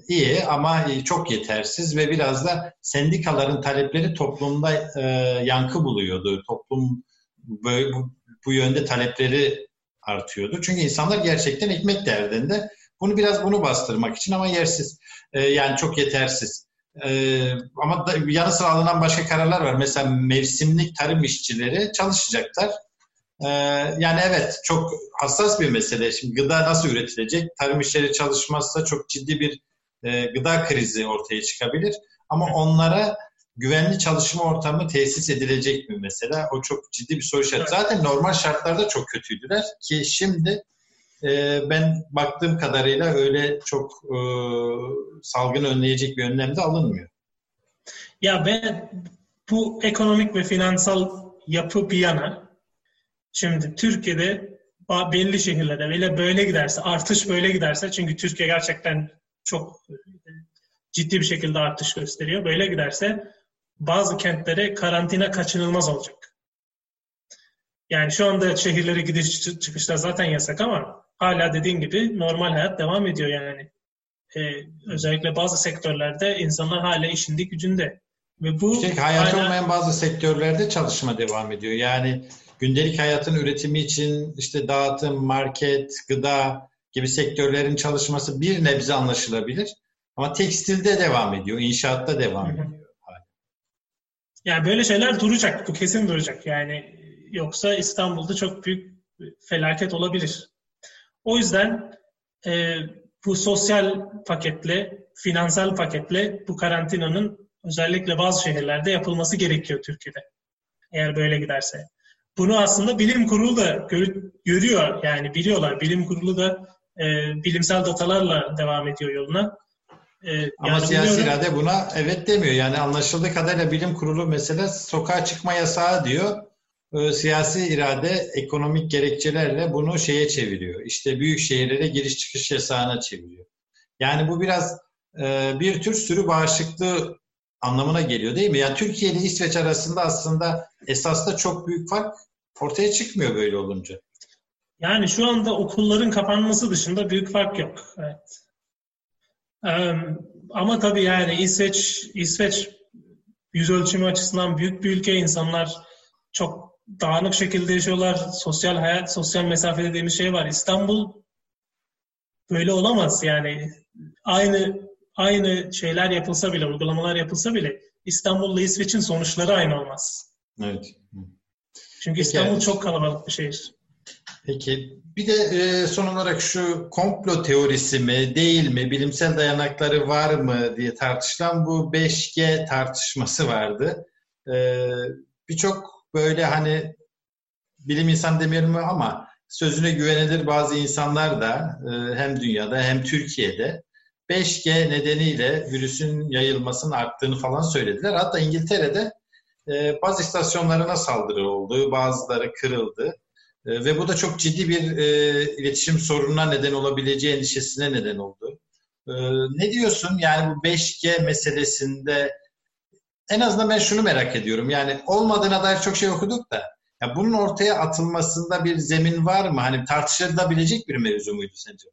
iyi ama çok yetersiz ve biraz da sendikaların talepleri toplumda e, yankı buluyordu. Toplum böyle, bu, yönde talepleri artıyordu. Çünkü insanlar gerçekten ekmek derdinde. Bunu biraz bunu bastırmak için ama yersiz. E, yani çok yetersiz. E, ama da, yanı sıra alınan başka kararlar var. Mesela mevsimlik tarım işçileri çalışacaklar. E, yani evet çok hassas bir mesele. Şimdi gıda nasıl üretilecek? Tarım işleri çalışmazsa çok ciddi bir e, gıda krizi ortaya çıkabilir. Ama onlara güvenli çalışma ortamı tesis edilecek mi mesela? O çok ciddi bir soru işareti. Zaten normal şartlarda çok kötüydüler ki şimdi e, ben baktığım kadarıyla öyle çok e, salgın önleyecek bir önlem de alınmıyor. Ya ben bu ekonomik ve finansal yapı bir yana şimdi Türkiye'de belli şehirlerde böyle böyle giderse artış böyle giderse çünkü Türkiye gerçekten çok ciddi bir şekilde artış gösteriyor. Böyle giderse bazı kentlere karantina kaçınılmaz olacak. Yani şu anda şehirlere gidiş çıkışlar zaten yasak ama hala dediğin gibi normal hayat devam ediyor yani. Ee, özellikle bazı sektörlerde insanlar hala işinde gücünde. Ve bu işte hayat hala... olmayan bazı sektörlerde çalışma devam ediyor. Yani gündelik hayatın üretimi için işte dağıtım, market, gıda gibi sektörlerin çalışması bir nebze anlaşılabilir. Ama tekstilde devam ediyor, inşaatta devam ediyor. Yani böyle şeyler duracak, bu kesin duracak. Yani yoksa İstanbul'da çok büyük felaket olabilir. O yüzden e, bu sosyal paketle, finansal paketle bu karantinanın özellikle bazı şehirlerde yapılması gerekiyor Türkiye'de. Eğer böyle giderse. Bunu aslında bilim kurulu da gör, görüyor yani biliyorlar. Bilim kurulu da e, bilimsel datalarla devam ediyor yoluna. E, Ama yani siyasi biliyorum. irade buna evet demiyor. Yani anlaşıldığı kadarıyla bilim kurulu mesela sokağa çıkma yasağı diyor. E, siyasi irade ekonomik gerekçelerle bunu şeye çeviriyor. İşte büyük şehirlere giriş çıkış yasağına çeviriyor. Yani bu biraz e, bir tür sürü bağışıklığı anlamına geliyor değil mi? Yani Türkiye ile İsveç arasında aslında esasda çok büyük fark ortaya çıkmıyor böyle olunca. Yani şu anda okulların kapanması dışında büyük fark yok. Evet. Ee, ama tabii yani İsveç, İsveç yüz ölçümü açısından büyük bir ülke. İnsanlar çok dağınık şekilde yaşıyorlar. Sosyal hayat, sosyal mesafe dediğimiz şey var. İstanbul böyle olamaz yani. Aynı aynı şeyler yapılsa bile, uygulamalar yapılsa bile İstanbul'la İsveç'in sonuçları aynı olmaz. Evet. Çünkü Peki, İstanbul çok kalabalık bir şehir. Peki bir de e, son olarak şu komplo teorisi mi değil mi bilimsel dayanakları var mı diye tartışılan bu 5G tartışması vardı. E, Birçok böyle hani bilim insan demeyelim ama sözüne güvenilir bazı insanlar da e, hem dünyada hem Türkiye'de 5G nedeniyle virüsün yayılmasının arttığını falan söylediler. Hatta İngiltere'de e, baz istasyonlarına saldırı oldu, bazıları kırıldı. E, ve bu da çok ciddi bir iletişim sorununa neden olabileceği endişesine neden oldu. Ne diyorsun yani bu 5G meselesinde en azından ben şunu merak ediyorum. Yani olmadığına dair çok şey okuduk da ya bunun ortaya atılmasında bir zemin var mı? Hani tartışılabilecek bir mevzu muydu sence?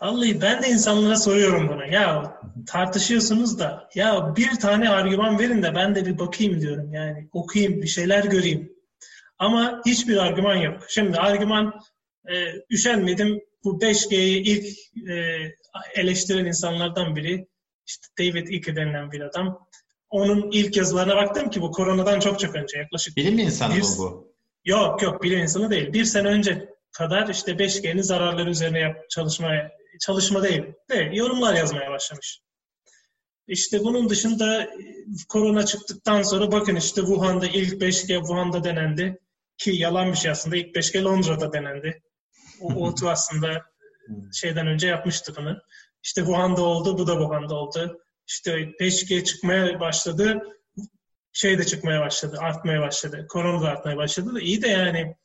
Vallahi ben de insanlara soruyorum bunu. Ya tartışıyorsunuz da ya bir tane argüman verin de ben de bir bakayım diyorum. Yani okuyayım, bir şeyler göreyim. Ama hiçbir argüman yok. Şimdi argüman e, üşenmedim. Bu 5G'yi ilk e, eleştiren insanlardan biri işte David Icke denilen bir adam. Onun ilk yazılarına baktım ki bu koronadan çok çok önce yaklaşık. Bilim insanı bir, mı bu? Yok yok bilim insanı değil. Bir sene önce kadar işte 5G'nin zararları üzerine yap, çalışmaya çalışma değil de yorumlar yazmaya başlamış. İşte bunun dışında korona çıktıktan sonra bakın işte Wuhan'da ilk 5G Wuhan'da denendi. Ki yalan bir şey aslında. ilk 5G Londra'da denendi. O OTU aslında şeyden önce yapmıştı bunu. İşte Wuhan'da oldu, bu da Wuhan'da oldu. İşte 5G çıkmaya başladı, şey de çıkmaya başladı, artmaya başladı. Korona da artmaya başladı da iyi de yani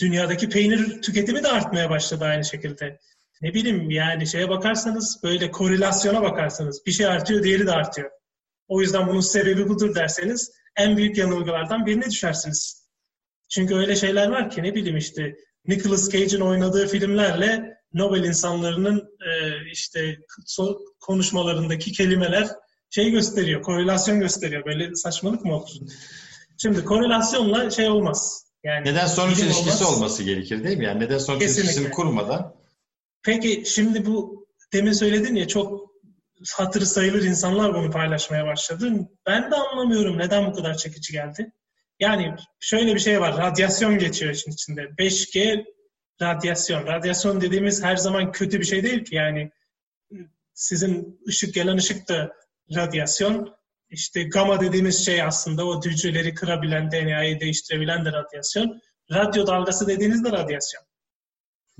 dünyadaki peynir tüketimi de artmaya başladı aynı şekilde. Ne bileyim yani şeye bakarsanız böyle korelasyona bakarsanız bir şey artıyor diğeri de artıyor. O yüzden bunun sebebi budur derseniz en büyük yanılgılardan birine düşersiniz. Çünkü öyle şeyler var ki ne bileyim işte Nicolas Cage'in oynadığı filmlerle Nobel insanlarının e, işte konuşmalarındaki kelimeler şey gösteriyor, korelasyon gösteriyor. Böyle saçmalık mı olur? Şimdi korelasyonla şey olmaz. Yani neden sonuç ilişkisi olmaz. olması gerekir değil mi? Yani neden sonuç Kesinlikle. ilişkisini kurmadan. Peki şimdi bu demin söyledin ya çok hatırı sayılır insanlar bunu paylaşmaya başladı. Ben de anlamıyorum neden bu kadar çekici geldi. Yani şöyle bir şey var. Radyasyon geçiyor için içinde. 5G radyasyon. Radyasyon dediğimiz her zaman kötü bir şey değil ki. Yani sizin ışık gelen ışık da radyasyon. İşte gamma dediğimiz şey aslında o hücreleri kırabilen, DNA'yı değiştirebilen de radyasyon. Radyo dalgası dediğiniz de radyasyon.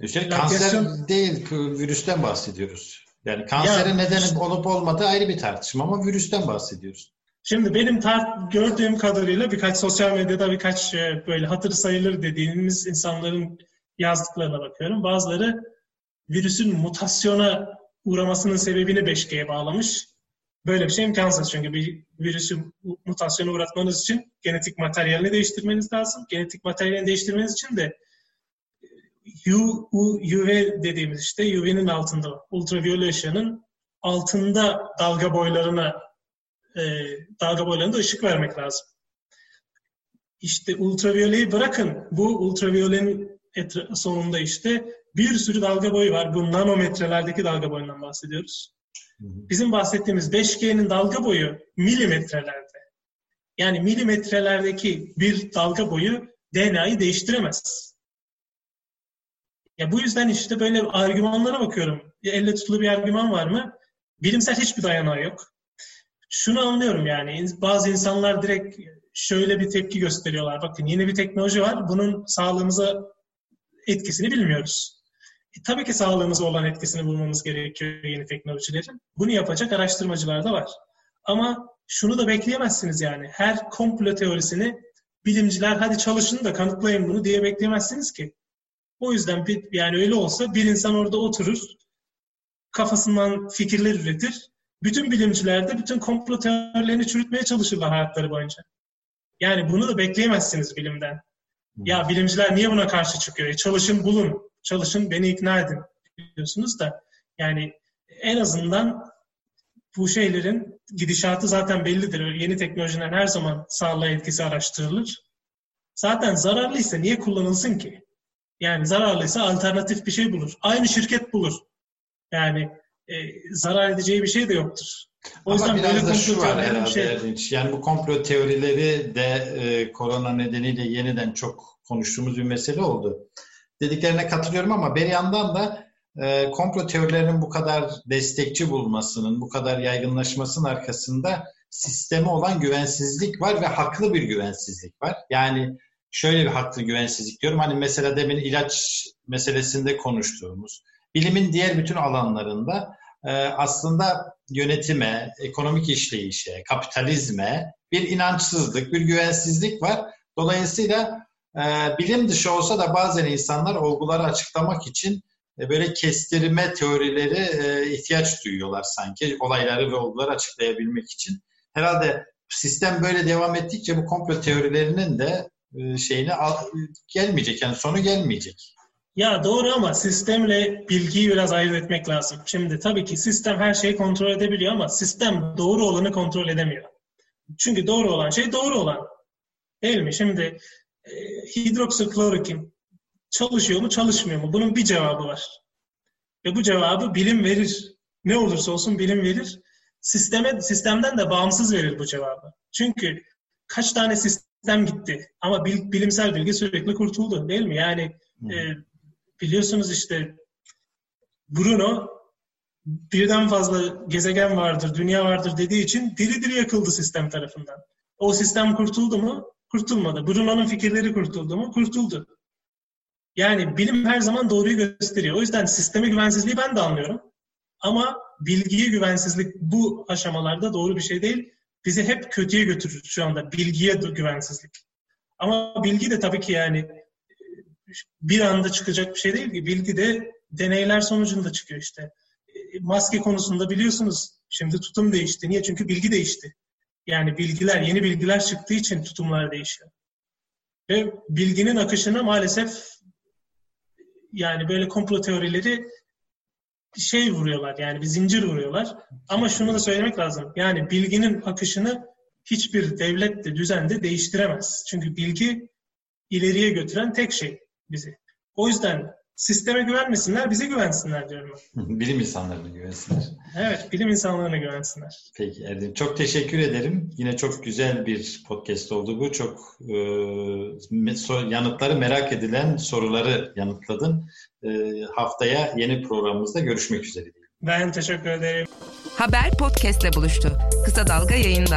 İşte radyasyon... kanser değil, virüsten bahsediyoruz. Yani kanserin ya, nedeni işte, olup olmadığı ayrı bir tartışma ama virüsten bahsediyoruz. Şimdi benim tar- gördüğüm kadarıyla birkaç sosyal medyada birkaç e, böyle hatır sayılır dediğimiz insanların yazdıklarına bakıyorum. Bazıları virüsün mutasyona uğramasının sebebini 5G'ye bağlamış. Böyle bir şey imkansız çünkü bir virüsü mutasyona uğratmanız için genetik materyalini değiştirmeniz lazım. Genetik materyalini değiştirmeniz için de U, U, UV dediğimiz işte UV'nin altında, ultraviyole ışığının altında dalga boylarına e, dalga boylarında ışık vermek lazım. İşte ultraviyoleyi bırakın. Bu ultraviyolenin sonunda işte bir sürü dalga boyu var. Bu nanometrelerdeki dalga boyundan bahsediyoruz. Bizim bahsettiğimiz 5G'nin dalga boyu milimetrelerde. Yani milimetrelerdeki bir dalga boyu DNA'yı değiştiremez. Ya bu yüzden işte böyle argümanlara bakıyorum. Ya elle tutulu bir argüman var mı? Bilimsel hiçbir dayanağı yok. Şunu anlıyorum yani bazı insanlar direkt şöyle bir tepki gösteriyorlar. Bakın yeni bir teknoloji var. Bunun sağlığımıza etkisini bilmiyoruz. E, tabii ki sağlığımıza olan etkisini bulmamız gerekiyor yeni teknolojilerin. Bunu yapacak araştırmacılar da var. Ama şunu da bekleyemezsiniz yani. Her komplo teorisini bilimciler hadi çalışın da kanıtlayın bunu diye bekleyemezsiniz ki. O yüzden bir, yani öyle olsa bir insan orada oturur, kafasından fikirler üretir. Bütün bilimciler de bütün komplo teorilerini çürütmeye çalışırlar hayatları boyunca. Yani bunu da bekleyemezsiniz bilimden. Ya bilimciler niye buna karşı çıkıyor? E çalışın bulun, çalışın beni ikna edin diyorsunuz da yani en azından bu şeylerin gidişatı zaten bellidir. Yeni teknolojiden her zaman sağlığa etkisi araştırılır. Zaten zararlıysa niye kullanılsın ki? Yani zararlıysa alternatif bir şey bulur. Aynı şirket bulur. Yani e, zarar edeceği bir şey de yoktur. O Ama yüzden biraz da şu var herhalde şey... Yani bu komplo teorileri de e, korona nedeniyle yeniden çok konuştuğumuz bir mesele oldu. Dediklerine katılıyorum ama bir yandan da e, komplo teorilerinin bu kadar destekçi bulmasının, bu kadar yaygınlaşmasının arkasında sisteme olan güvensizlik var ve haklı bir güvensizlik var. Yani şöyle bir haklı güvensizlik diyorum. Hani mesela demin ilaç meselesinde konuştuğumuz, bilimin diğer bütün alanlarında e, aslında yönetime, ekonomik işleyişe, kapitalizme bir inançsızlık, bir güvensizlik var. Dolayısıyla e, bilim dışı olsa da bazen insanlar olguları açıklamak için e, böyle kestirme teorileri e, ihtiyaç duyuyorlar sanki olayları ve olguları açıklayabilmek için. Herhalde sistem böyle devam ettikçe bu komplo teorilerinin de e, şeyine gelmeyecek yani sonu gelmeyecek. Ya doğru ama sistemle bilgiyi biraz ayırt etmek lazım. Şimdi tabii ki sistem her şeyi kontrol edebiliyor ama sistem doğru olanı kontrol edemiyor. Çünkü doğru olan şey doğru olan. Değil mi? Şimdi e, hidroksiklorokin çalışıyor mu çalışmıyor mu? Bunun bir cevabı var. Ve bu cevabı bilim verir. Ne olursa olsun bilim verir. Sisteme, sistemden de bağımsız verir bu cevabı. Çünkü kaç tane sistem gitti. Ama bil, bilimsel bilgi sürekli kurtuldu değil mi? Yani hmm. e, biliyorsunuz işte Bruno birden fazla gezegen vardır, dünya vardır dediği için diri diri yakıldı sistem tarafından. O sistem kurtuldu mu? Kurtulmadı. Bruno'nun fikirleri kurtuldu mu? Kurtuldu. Yani bilim her zaman doğruyu gösteriyor. O yüzden sisteme güvensizliği ben de anlıyorum. Ama bilgiye güvensizlik bu aşamalarda doğru bir şey değil bizi hep kötüye götürür şu anda. Bilgiye güvensizlik. Ama bilgi de tabii ki yani bir anda çıkacak bir şey değil ki. Bilgi de deneyler sonucunda çıkıyor işte. Maske konusunda biliyorsunuz şimdi tutum değişti. Niye? Çünkü bilgi değişti. Yani bilgiler, yeni bilgiler çıktığı için tutumlar değişiyor. Ve bilginin akışına maalesef yani böyle komplo teorileri şey vuruyorlar yani bir zincir vuruyorlar. Ama şunu da söylemek lazım. Yani bilginin akışını hiçbir devlet de düzen de değiştiremez. Çünkü bilgi ileriye götüren tek şey bizi. O yüzden sisteme güvenmesinler, bize güvensinler diyorum ben. bilim insanlarına güvensinler. Evet, bilim insanlarına güvensinler. Peki Erdem, çok teşekkür ederim. Yine çok güzel bir podcast oldu bu. Çok e, yanıtları merak edilen soruları yanıtladın. E, haftaya yeni programımızda görüşmek üzere. Ben teşekkür ederim. Haber podcastle buluştu. Kısa Dalga yayında.